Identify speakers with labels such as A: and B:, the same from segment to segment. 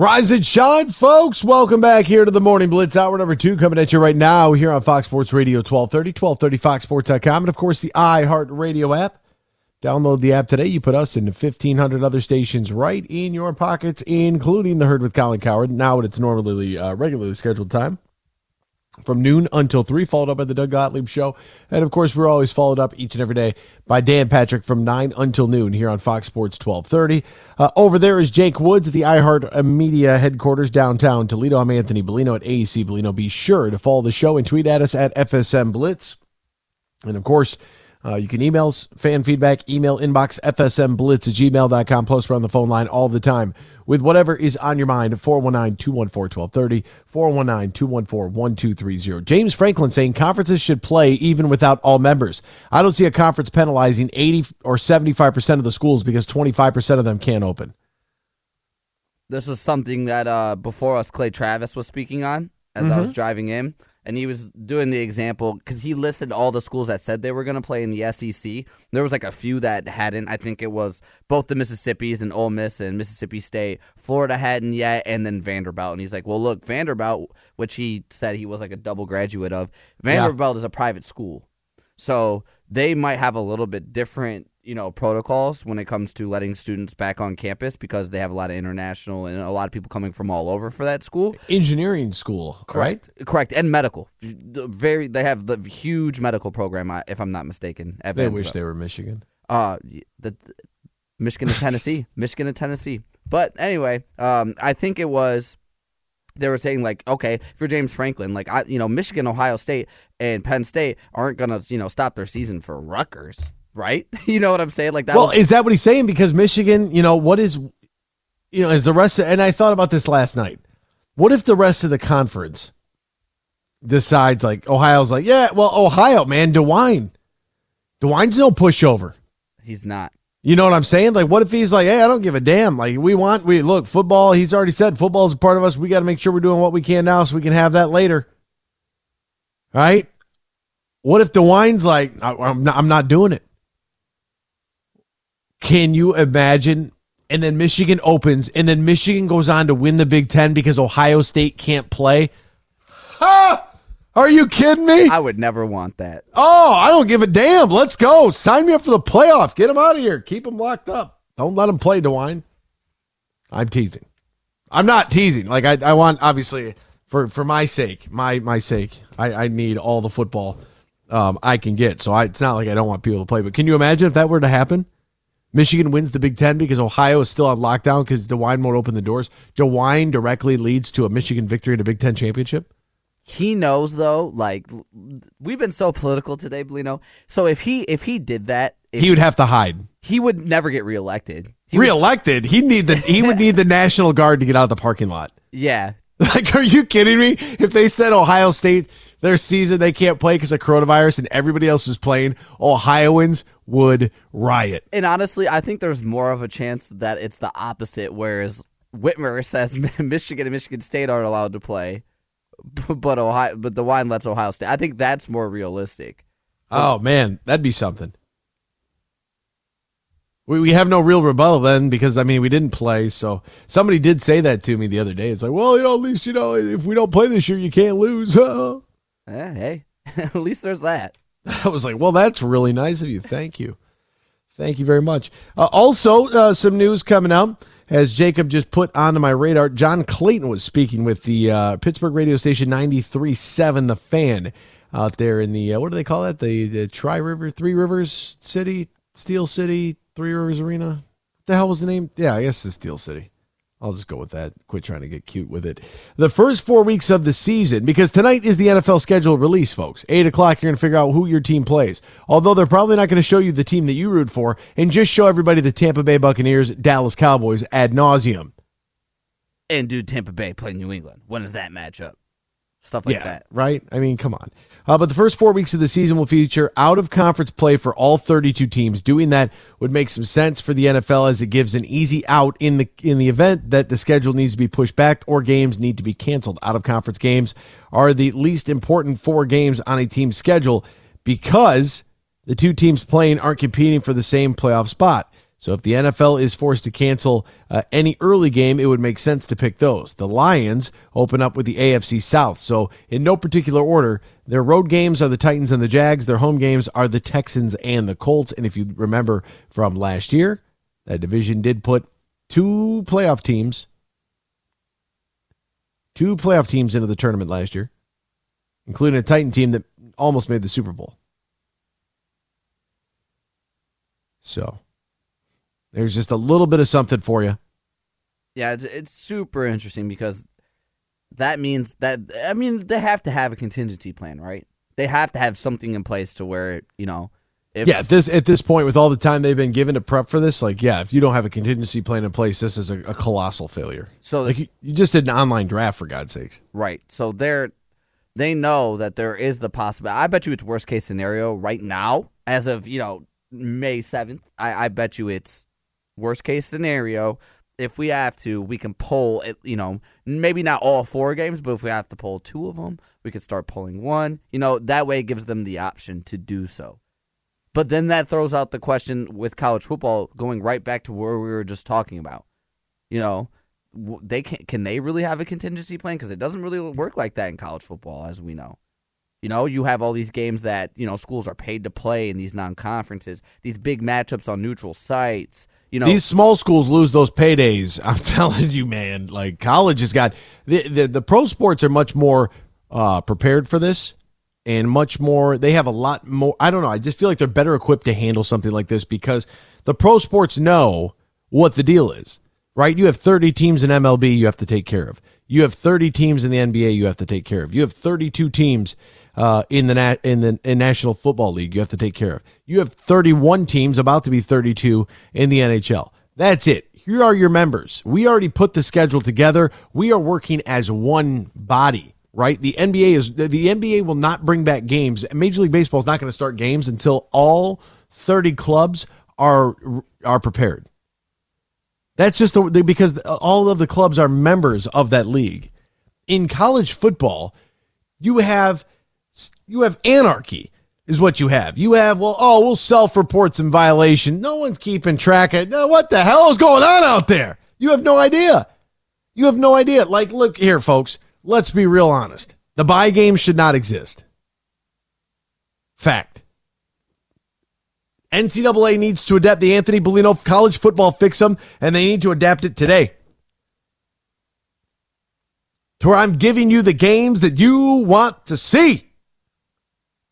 A: Rise and shine, folks. Welcome back here to the Morning Blitz Hour number two coming at you right now here on Fox Sports Radio 1230, 1230foxsports.com, and of course the iHeartRadio app. Download the app today. You put us in 1,500 other stations right in your pockets, including the herd with Colin Cowherd. Now at its normally uh, regularly scheduled time from noon until 3, followed up by the Doug Gottlieb Show. And of course, we're always followed up each and every day by Dan Patrick from 9 until noon here on Fox Sports 1230. Uh, over there is Jake Woods at the iHeart Media headquarters downtown Toledo. I'm Anthony Bellino at AEC Bellino. Be sure to follow the show and tweet at us at FSM Blitz. And of course, uh, you can email us, fan feedback, email inbox, fsmblitz at gmail.com. Plus, we're on the phone line all the time with whatever is on your mind. 419 214 1230, 419 214 1230. James Franklin saying conferences should play even without all members. I don't see a conference penalizing 80 or 75% of the schools because 25% of them can't open.
B: This was something that uh, before us, Clay Travis was speaking on as I was driving in and he was doing the example because he listed all the schools that said they were going to play in the SEC. There was like a few that hadn't. I think it was both the Mississippi's and Ole Miss and Mississippi State. Florida hadn't yet, and then Vanderbilt. And he's like, "Well, look, Vanderbilt, which he said he was like a double graduate of. Vanderbilt is a private school, so they might have a little bit different." You know, protocols when it comes to letting students back on campus because they have a lot of international and a lot of people coming from all over for that school.
A: Engineering school, right?
B: Correct. Correct. And medical. Very. They have the huge medical program, if I'm not mistaken.
A: They wish they were Michigan.
B: Uh, the, the- Michigan and Tennessee. Michigan and Tennessee. But anyway, um, I think it was. They were saying like, okay, for James Franklin, like I, you know, Michigan, Ohio State, and Penn State aren't gonna, you know, stop their season for Rutgers, right? you know what I'm saying? Like that.
A: Well,
B: was-
A: is that what he's saying? Because Michigan, you know, what is, you know, is the rest of, and I thought about this last night. What if the rest of the conference decides, like, Ohio's like, yeah, well, Ohio, man, DeWine. DeWine's no pushover.
B: he's not.
A: You know what I'm saying? Like, what if he's like, hey, I don't give a damn. Like, we want, we look, football, he's already said football's a part of us. We got to make sure we're doing what we can now so we can have that later. Right? What if DeWine's like, I'm not, I'm not doing it? Can you imagine? And then Michigan opens, and then Michigan goes on to win the Big Ten because Ohio State can't play. Ha! Are you kidding me?
B: I would never want that.
A: Oh, I don't give a damn. Let's go. Sign me up for the playoff. Get them out of here. Keep them locked up. Don't let them play, DeWine. I'm teasing. I'm not teasing. Like I, I want obviously for for my sake, my my sake, I, I need all the football um, I can get. So I, it's not like I don't want people to play. But can you imagine if that were to happen? Michigan wins the Big Ten because Ohio is still on lockdown because DeWine won't open the doors. DeWine directly leads to a Michigan victory in a Big Ten championship.
B: He knows though, like we've been so political today, Blino. So if he if he did that, if,
A: He would have to hide.
B: he would never get reelected. He would-
A: reelected. He need the he would need the National Guard to get out of the parking lot.
B: yeah,
A: Like, are you kidding me? If they said Ohio State their season they can't play because of coronavirus and everybody else is playing, Ohioans would riot.
B: and honestly, I think there's more of a chance that it's the opposite. Whereas Whitmer says Michigan and Michigan State aren't allowed to play, but Ohio, but DeWine lets Ohio State. I think that's more realistic.
A: Oh man, that'd be something. We we have no real rebuttal then because I mean we didn't play. So somebody did say that to me the other day. It's like, well, you know, at least you know if we don't play this year, you can't lose.
B: Eh, hey, at least there's that.
A: I was like, well, that's really nice of you. Thank you. Thank you very much. Uh, also, uh, some news coming out. As Jacob just put onto my radar, John Clayton was speaking with the uh, Pittsburgh radio station 93.7 The Fan out there in the, uh, what do they call it? The, the Tri River, Three Rivers City, Steel City, Three Rivers Arena. What the hell was the name? Yeah, I guess it's Steel City. I'll just go with that. Quit trying to get cute with it. The first four weeks of the season, because tonight is the NFL schedule release, folks. Eight o'clock, you're going to figure out who your team plays. Although they're probably not going to show you the team that you root for and just show everybody the Tampa Bay Buccaneers, Dallas Cowboys ad nauseum.
B: And do Tampa Bay play New England? When is that matchup? Stuff like
A: yeah,
B: that.
A: right? I mean, come on. Uh, but the first four weeks of the season will feature out of conference play for all 32 teams. Doing that would make some sense for the NFL as it gives an easy out in the in the event that the schedule needs to be pushed back or games need to be canceled. Out of conference games are the least important four games on a team's schedule because the two teams playing aren't competing for the same playoff spot. So if the NFL is forced to cancel uh, any early game, it would make sense to pick those. The Lions open up with the AFC South. So in no particular order, their road games are the Titans and the Jags. Their home games are the Texans and the Colts. And if you remember from last year, that division did put two playoff teams, two playoff teams into the tournament last year, including a Titan team that almost made the Super Bowl. So there's just a little bit of something for you.
B: Yeah, it's, it's super interesting because that means that I mean they have to have a contingency plan, right? They have to have something in place to where you know. If,
A: yeah, at this at this point, with all the time they've been given to prep for this, like, yeah, if you don't have a contingency plan in place, this is a, a colossal failure.
B: So
A: like, you, you just did an online draft for God's sakes,
B: right? So they're they know that there is the possibility. I bet you it's worst case scenario right now, as of you know May seventh. I, I bet you it's worst case scenario if we have to, we can pull it, you know, maybe not all four games, but if we have to pull two of them, we could start pulling one. You know, that way it gives them the option to do so. But then that throws out the question with college football going right back to where we were just talking about. You know, they can can they really have a contingency plan because it doesn't really work like that in college football as we know. You know, you have all these games that, you know, schools are paid to play in these non-conferences, these big matchups on neutral sites you know
A: these small schools lose those paydays. I'm telling you, man. Like college has got the the, the pro sports are much more uh, prepared for this and much more. They have a lot more. I don't know. I just feel like they're better equipped to handle something like this because the pro sports know what the deal is. Right? You have 30 teams in MLB you have to take care of. You have 30 teams in the NBA you have to take care of. You have 32 teams uh, in the nat- in the in National Football League you have to take care of. You have 31 teams, about to be 32 in the NHL. That's it. Here are your members. We already put the schedule together. We are working as one body, right? The NBA is the NBA will not bring back games. Major League Baseball is not going to start games until all 30 clubs are are prepared. That's just the, because all of the clubs are members of that league. In college football, you have you have anarchy is what you have. You have, well, oh, we'll self report some violation. No one's keeping track of no, what the hell is going on out there? You have no idea. You have no idea. Like, look here, folks. Let's be real honest. The buy game should not exist. Fact. NCAA needs to adapt the Anthony Bellino college football fix them, and they need to adapt it today. To where I'm giving you the games that you want to see.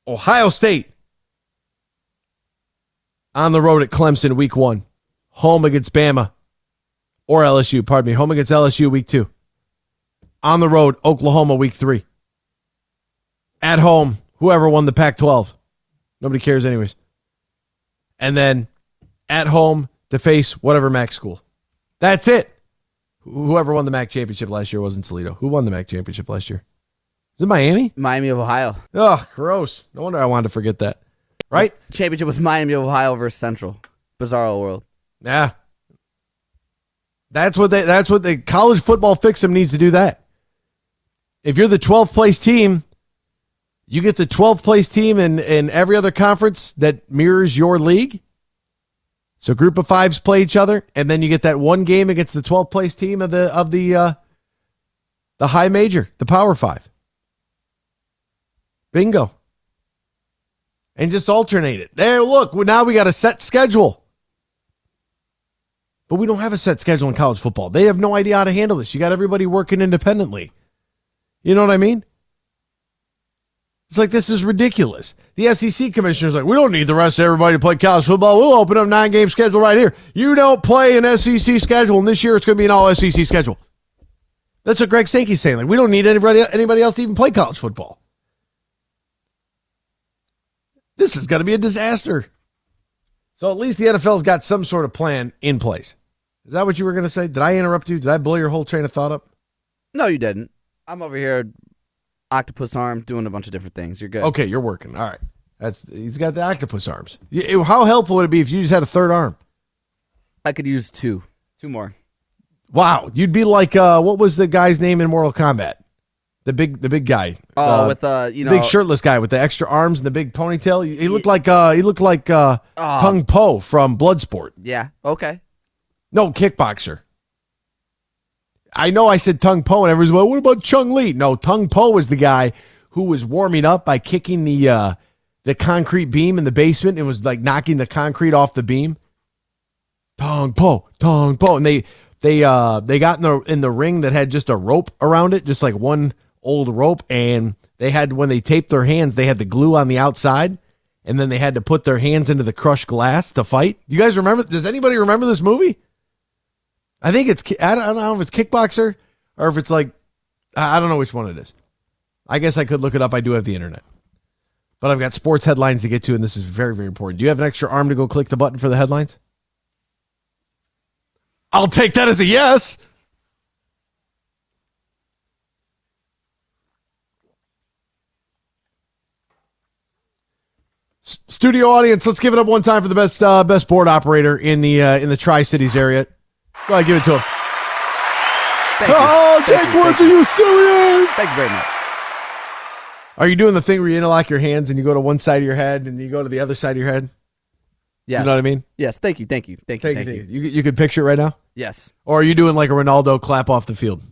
A: Ohio State on the road at Clemson week one, home against Bama or LSU, pardon me, home against LSU week two, on the road, Oklahoma week three, at home, whoever won the Pac 12. Nobody cares, anyways. And then at home to face whatever MAC school. That's it. Whoever won the MAC championship last year wasn't Toledo. Who won the MAC championship last year? Is it Miami?
B: Miami of Ohio.
A: Oh, gross. No wonder I wanted to forget that. Right?
B: Championship was Miami of Ohio versus Central. Bizarro world.
A: Yeah. That's what they that's what the college football fix them needs to do that. If you're the 12th place team, you get the 12th place team in, in every other conference that mirrors your league. So group of fives play each other, and then you get that one game against the 12th place team of the of the uh, the high major, the power five. Bingo. And just alternate it. There, look, now we got a set schedule. But we don't have a set schedule in college football. They have no idea how to handle this. You got everybody working independently. You know what I mean? It's like this is ridiculous. The SEC commissioner's like, we don't need the rest of everybody to play college football. We'll open up nine game schedule right here. You don't play an SEC schedule, and this year it's going to be an all SEC schedule. That's what Greg Sankey's saying. Like, we don't need anybody anybody else to even play college football. This is going to be a disaster. So at least the NFL's got some sort of plan in place. Is that what you were going to say? Did I interrupt you? Did I blow your whole train of thought up?
B: No, you didn't. I'm over here, octopus arm, doing a bunch of different things. You're good.
A: Okay, you're working. All right. That's he's got the octopus arms. How helpful would it be if you just had a third arm?
B: I could use two, two more.
A: Wow, you'd be like uh, what was the guy's name in Mortal Kombat? The big, the big guy.
B: Oh,
A: Uh,
B: with uh, you know,
A: big shirtless guy with the extra arms and the big ponytail. He he looked like uh, he looked like uh,
B: Oh.
A: Kung Po from Bloodsport.
B: Yeah. Okay.
A: No, kickboxer. I know I said Tong Po, and everyone's like, what about Chong Li? No, Tong Po was the guy who was warming up by kicking the uh, the concrete beam in the basement and was like knocking the concrete off the beam. Tong Po, Tong Po, and they they uh they got in the in the ring that had just a rope around it, just like one old rope, and they had when they taped their hands, they had the glue on the outside, and then they had to put their hands into the crushed glass to fight. You guys remember? Does anybody remember this movie? I think it's I don't, know if it's kickboxer or if it's like I don't know which one it is. I guess I could look it up. I do have the internet, but I've got sports headlines to get to, and this is very very important. Do you have an extra arm to go click the button for the headlines? I'll take that as a yes. Studio audience, let's give it up one time for the best uh, best board operator in the uh, in the Tri Cities area. Go ahead, give it to him.
B: Thank you.
A: Oh, Jake
B: you,
A: Woods, are
B: you.
A: serious?
B: Thank you very much.
A: Are you doing the thing where you interlock your hands and you go to one side of your head and you go to the other side of your head?
B: Yes.
A: You know what I mean?
B: Yes. Thank you. Thank you. Thank you.
A: Thank
B: Thank,
A: you.
B: you.
A: You, you can picture it right now?
B: Yes.
A: Or are you doing like a Ronaldo clap off the field?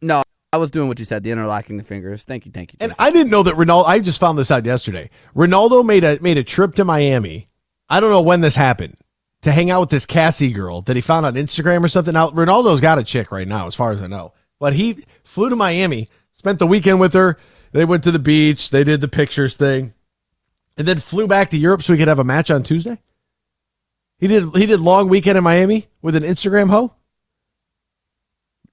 B: No, I was doing what you said, the interlocking the fingers. Thank you. Thank you.
A: And I didn't know that Ronaldo. I just found this out yesterday. Ronaldo made a made a trip to Miami. I don't know when this happened to hang out with this Cassie girl that he found on Instagram or something. Now Ronaldo's got a chick right now, as far as I know. But he flew to Miami, spent the weekend with her. They went to the beach. They did the pictures thing, and then flew back to Europe so he could have a match on Tuesday. He did. He did long weekend in Miami with an Instagram hoe.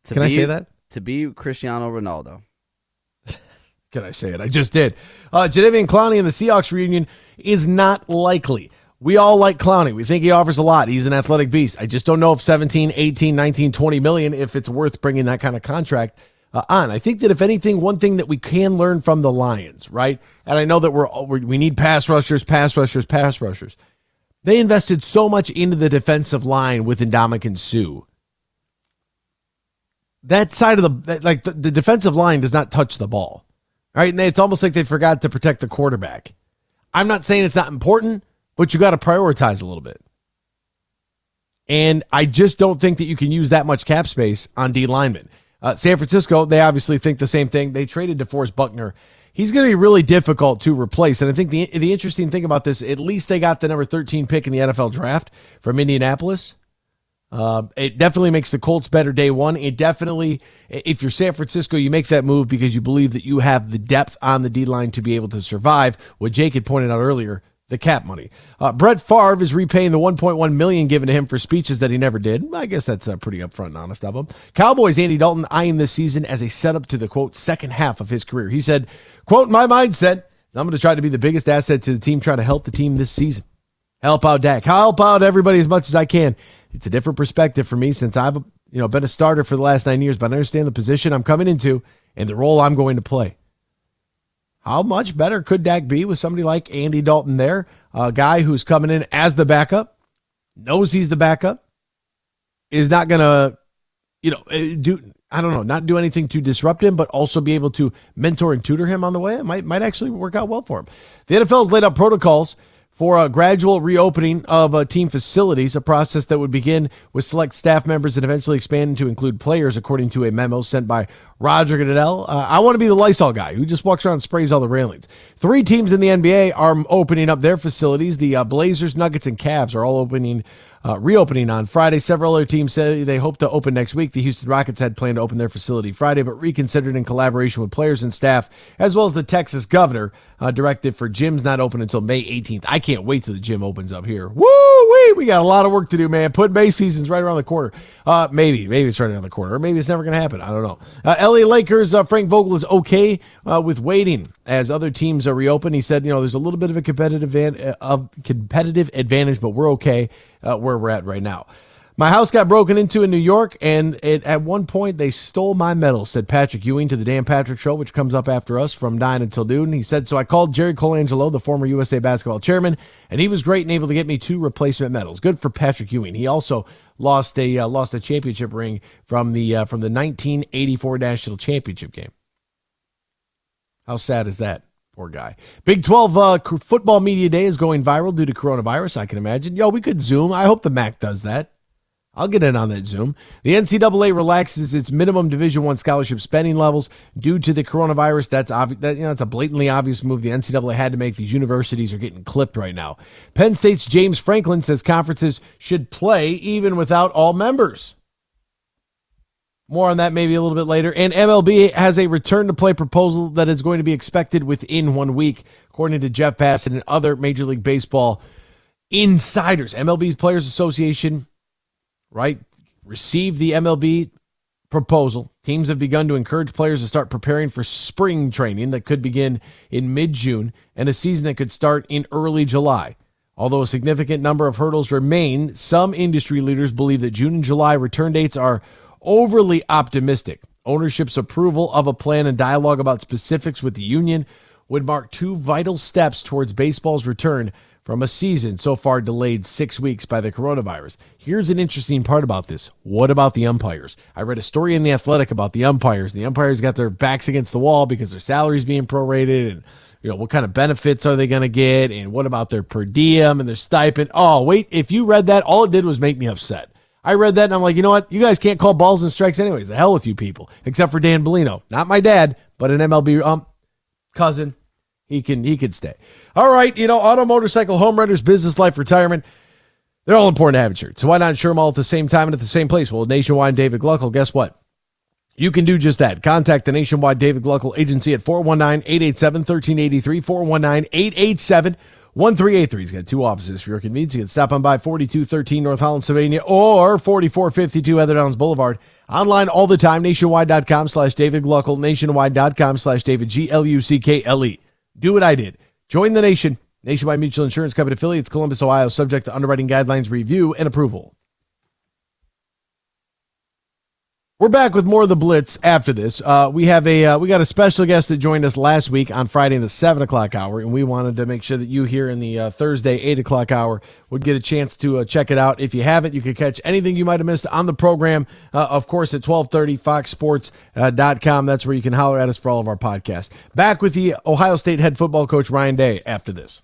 A: Can I say that?
B: To be Cristiano Ronaldo.
A: Can I say it? I just did. Uh, Jadeveon Clowney in the Seahawks reunion is not likely. We all like Clowney. We think he offers a lot. He's an athletic beast. I just don't know if 17, 18, 19, 20 million, if it's worth bringing that kind of contract uh, on. I think that if anything, one thing that we can learn from the Lions, right? And I know that we're, we need pass rushers, pass rushers, pass rushers. They invested so much into the defensive line with Ndamukong Suh. That side of the like the, the defensive line does not touch the ball. Right? and it's almost like they forgot to protect the quarterback. I'm not saying it's not important, but you got to prioritize a little bit. And I just don't think that you can use that much cap space on D linemen. Uh, San Francisco, they obviously think the same thing. They traded DeForest Buckner. He's going to be really difficult to replace. And I think the the interesting thing about this, at least they got the number 13 pick in the NFL draft from Indianapolis. Uh, it definitely makes the Colts better day one. It definitely, if you're San Francisco, you make that move because you believe that you have the depth on the D line to be able to survive. What Jake had pointed out earlier, the cap money. Uh, Brett Favre is repaying the 1.1 million given to him for speeches that he never did. I guess that's uh, pretty upfront and honest of him. Cowboys Andy Dalton eyeing this season as a setup to the quote second half of his career. He said, "quote My mindset is I'm going to try to be the biggest asset to the team, trying to help the team this season." help out Dak, help out everybody as much as I can. It's a different perspective for me since I've you know been a starter for the last nine years, but I understand the position I'm coming into and the role I'm going to play. How much better could Dak be with somebody like Andy Dalton there, a guy who's coming in as the backup, knows he's the backup, is not to, you know, eh, do I don't know, not do anything to disrupt him, but also be able to mentor and tutor him on the way. It might might actually work out well for him. The NFL's laid out protocols for a gradual reopening of uh, team facilities, a process that would begin with select staff members and eventually expand to include players, according to a memo sent by Roger Goodell. Uh, I want to be the Lysol guy who just walks around and sprays all the railings. Three teams in the NBA are opening up their facilities. The uh, Blazers, Nuggets, and Cavs are all opening uh, reopening on Friday. Several other teams say they hope to open next week. The Houston Rockets had planned to open their facility Friday, but reconsidered in collaboration with players and staff, as well as the Texas governor, uh, directed for gyms not open until May 18th. I can't wait till the gym opens up here. Woo! We got a lot of work to do, man. Put May season's right around the corner. Uh, maybe, maybe it's right around the corner, or maybe it's never going to happen. I don't know. Uh, LA Lakers, uh, Frank Vogel is okay uh, with waiting as other teams are reopened. He said, you know, there's a little bit of a competitive uh, of competitive advantage, but we're okay uh, where we're at right now. My house got broken into in New York, and it, at one point they stole my medal, said Patrick Ewing to the Dan Patrick Show, which comes up after us from 9 until noon. He said, So I called Jerry Colangelo, the former USA basketball chairman, and he was great and able to get me two replacement medals. Good for Patrick Ewing. He also lost a uh, lost a championship ring from the uh, from the 1984 national championship game. How sad is that? Poor guy. Big 12 uh, football media day is going viral due to coronavirus, I can imagine. Yo, we could Zoom. I hope the MAC does that. I'll get in on that Zoom. The NCAA relaxes its minimum Division One scholarship spending levels due to the coronavirus. That's obvious. That, you know, it's a blatantly obvious move the NCAA had to make. These universities are getting clipped right now. Penn State's James Franklin says conferences should play even without all members. More on that maybe a little bit later. And MLB has a return to play proposal that is going to be expected within one week, according to Jeff Passan and other Major League Baseball insiders. MLB Players Association right? received the MLB proposal. Teams have begun to encourage players to start preparing for spring training that could begin in mid June and a season that could start in early July. Although a significant number of hurdles remain, some industry leaders believe that June and July return dates are overly optimistic. Ownership's approval of a plan and dialogue about specifics with the union would mark two vital steps towards baseball's return from a season so far delayed six weeks by the coronavirus. Here's an interesting part about this. What about the umpires? I read a story in The Athletic about the umpires. The umpires got their backs against the wall because their salaries being prorated and you know, what kind of benefits are they going to get? And what about their per diem and their stipend? Oh, wait, if you read that, all it did was make me upset. I read that and I'm like, you know what? You guys can't call balls and strikes anyways. The hell with you people, except for Dan Bellino. Not my dad, but an MLB um, cousin he can he can stay. All right, you know, auto, motorcycle, home renters, business life, retirement. They're all important to have insurance. So why not insure them all at the same time and at the same place? Well, Nationwide David Gluckle, guess what? You can do just that. Contact the Nationwide David Gluckle agency at 419-887-1383, 419-887-1383. He's got two offices for your convenience. You can stop on by 4213 North Holland, Sylvania, or 4452 Heather Downs Boulevard. Online all the time, nationwide.com slash David Gluckle, nationwide.com slash David, G-L-U-C-K-L-E. Do what I did. Join the nation. Nationwide Mutual Insurance Company affiliates, Columbus, Ohio, subject to underwriting guidelines review and approval. We're back with more of the Blitz after this. Uh, we have a uh, we got a special guest that joined us last week on Friday in the seven o'clock hour, and we wanted to make sure that you here in the uh, Thursday eight o'clock hour would get a chance to uh, check it out. If you haven't, you can catch anything you might have missed on the program, uh, of course, at twelve thirty foxsports.com. That's where you can holler at us for all of our podcasts. Back with the Ohio State head football coach Ryan Day after this.